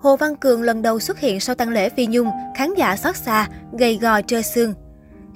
Hồ Văn Cường lần đầu xuất hiện sau tang lễ Phi Nhung, khán giả xót xa, gầy gò trơ xương.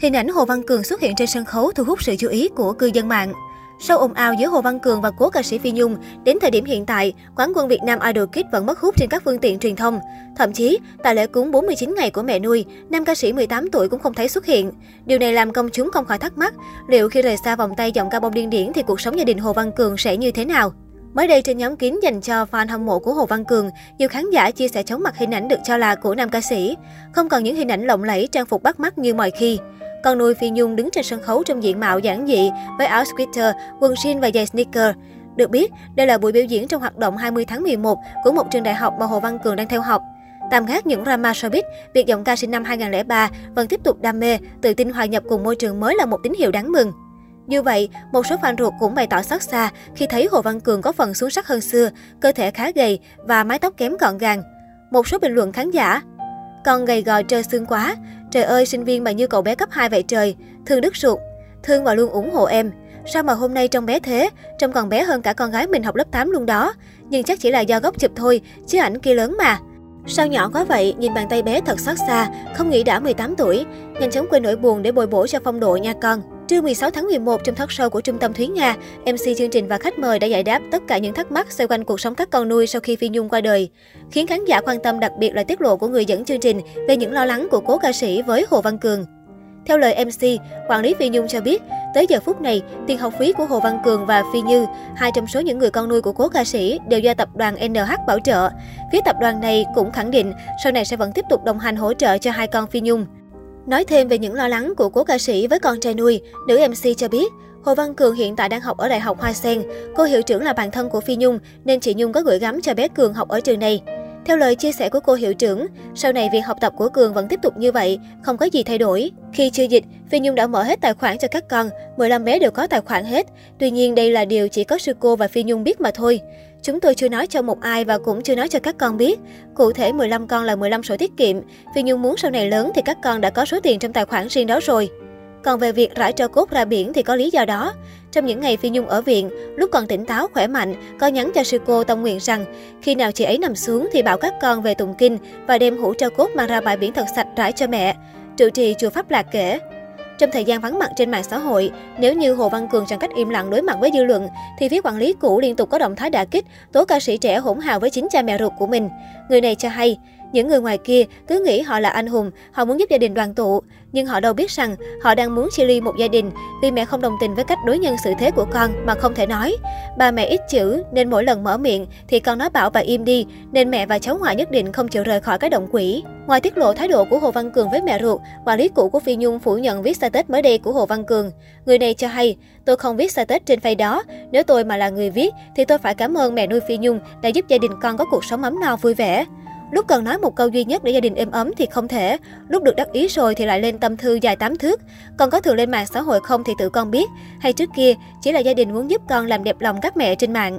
Hình ảnh Hồ Văn Cường xuất hiện trên sân khấu thu hút sự chú ý của cư dân mạng. Sau ồn ào giữa Hồ Văn Cường và cố ca sĩ Phi Nhung, đến thời điểm hiện tại, quán quân Việt Nam Idol Kids vẫn mất hút trên các phương tiện truyền thông. Thậm chí, tại lễ cúng 49 ngày của mẹ nuôi, nam ca sĩ 18 tuổi cũng không thấy xuất hiện. Điều này làm công chúng không khỏi thắc mắc, liệu khi rời xa vòng tay giọng ca bông điên điển thì cuộc sống gia đình Hồ Văn Cường sẽ như thế nào? Mới đây trên nhóm kín dành cho fan hâm mộ của Hồ Văn Cường, nhiều khán giả chia sẻ chóng mặt hình ảnh được cho là của nam ca sĩ. Không còn những hình ảnh lộng lẫy trang phục bắt mắt như mọi khi. Con nuôi Phi Nhung đứng trên sân khấu trong diện mạo giản dị với áo sweater, quần jean và giày sneaker. Được biết, đây là buổi biểu diễn trong hoạt động 20 tháng 11 của một trường đại học mà Hồ Văn Cường đang theo học. Tạm gác những drama showbiz, việc giọng ca sinh năm 2003 vẫn tiếp tục đam mê, tự tin hòa nhập cùng môi trường mới là một tín hiệu đáng mừng. Như vậy, một số fan ruột cũng bày tỏ xót xa khi thấy Hồ Văn Cường có phần xuống sắc hơn xưa, cơ thể khá gầy và mái tóc kém gọn gàng. Một số bình luận khán giả, còn gầy gò trơ xương quá, trời ơi sinh viên mà như cậu bé cấp 2 vậy trời, thương đứt ruột, thương và luôn ủng hộ em. Sao mà hôm nay trông bé thế, trông còn bé hơn cả con gái mình học lớp 8 luôn đó. Nhưng chắc chỉ là do góc chụp thôi, chứ ảnh kia lớn mà. Sao nhỏ quá vậy, nhìn bàn tay bé thật xót xa, không nghĩ đã 18 tuổi. Nhanh chóng quên nỗi buồn để bồi bổ cho phong độ nha con. Trưa 16 tháng 11 trong talk show của Trung tâm Thúy Nga, MC chương trình và khách mời đã giải đáp tất cả những thắc mắc xoay quanh cuộc sống các con nuôi sau khi Phi Nhung qua đời. Khiến khán giả quan tâm đặc biệt là tiết lộ của người dẫn chương trình về những lo lắng của cố ca sĩ với Hồ Văn Cường. Theo lời MC, quản lý Phi Nhung cho biết, tới giờ phút này, tiền học phí của Hồ Văn Cường và Phi Như, hai trong số những người con nuôi của cố ca sĩ, đều do tập đoàn NH bảo trợ. Phía tập đoàn này cũng khẳng định sau này sẽ vẫn tiếp tục đồng hành hỗ trợ cho hai con Phi Nhung. Nói thêm về những lo lắng của cố ca sĩ với con trai nuôi, nữ MC cho biết, Hồ Văn Cường hiện tại đang học ở Đại học Hoa Sen. Cô hiệu trưởng là bạn thân của Phi Nhung, nên chị Nhung có gửi gắm cho bé Cường học ở trường này. Theo lời chia sẻ của cô hiệu trưởng, sau này việc học tập của Cường vẫn tiếp tục như vậy, không có gì thay đổi. Khi chưa dịch, Phi Nhung đã mở hết tài khoản cho các con, 15 bé đều có tài khoản hết. Tuy nhiên đây là điều chỉ có sư cô và Phi Nhung biết mà thôi. Chúng tôi chưa nói cho một ai và cũng chưa nói cho các con biết. Cụ thể 15 con là 15 sổ tiết kiệm. Phi Nhung muốn sau này lớn thì các con đã có số tiền trong tài khoản riêng đó rồi. Còn về việc rải tro cốt ra biển thì có lý do đó. Trong những ngày Phi Nhung ở viện, lúc còn tỉnh táo, khỏe mạnh, có nhắn cho sư cô tâm Nguyện rằng khi nào chị ấy nằm xuống thì bảo các con về tụng kinh và đem hũ tro cốt mang ra bãi biển thật sạch rải cho mẹ. Trụ trì chùa Pháp Lạc kể, trong thời gian vắng mặt trên mạng xã hội, nếu như Hồ Văn Cường chọn cách im lặng đối mặt với dư luận, thì phía quản lý cũ liên tục có động thái đả kích, tố ca sĩ trẻ hỗn hào với chính cha mẹ ruột của mình. Người này cho hay, những người ngoài kia cứ nghĩ họ là anh hùng, họ muốn giúp gia đình đoàn tụ. Nhưng họ đâu biết rằng họ đang muốn chia ly một gia đình vì mẹ không đồng tình với cách đối nhân xử thế của con mà không thể nói. Ba mẹ ít chữ nên mỗi lần mở miệng thì con nói bảo và im đi nên mẹ và cháu ngoại nhất định không chịu rời khỏi cái động quỷ. Ngoài tiết lộ thái độ của Hồ Văn Cường với mẹ ruột, quản lý cũ của Phi Nhung phủ nhận viết status mới đây của Hồ Văn Cường. Người này cho hay, tôi không viết status trên phay đó. Nếu tôi mà là người viết thì tôi phải cảm ơn mẹ nuôi Phi Nhung đã giúp gia đình con có cuộc sống ấm no vui vẻ. Lúc cần nói một câu duy nhất để gia đình êm ấm thì không thể. Lúc được đắc ý rồi thì lại lên tâm thư dài tám thước. Còn có thường lên mạng xã hội không thì tự con biết. Hay trước kia, chỉ là gia đình muốn giúp con làm đẹp lòng các mẹ trên mạng.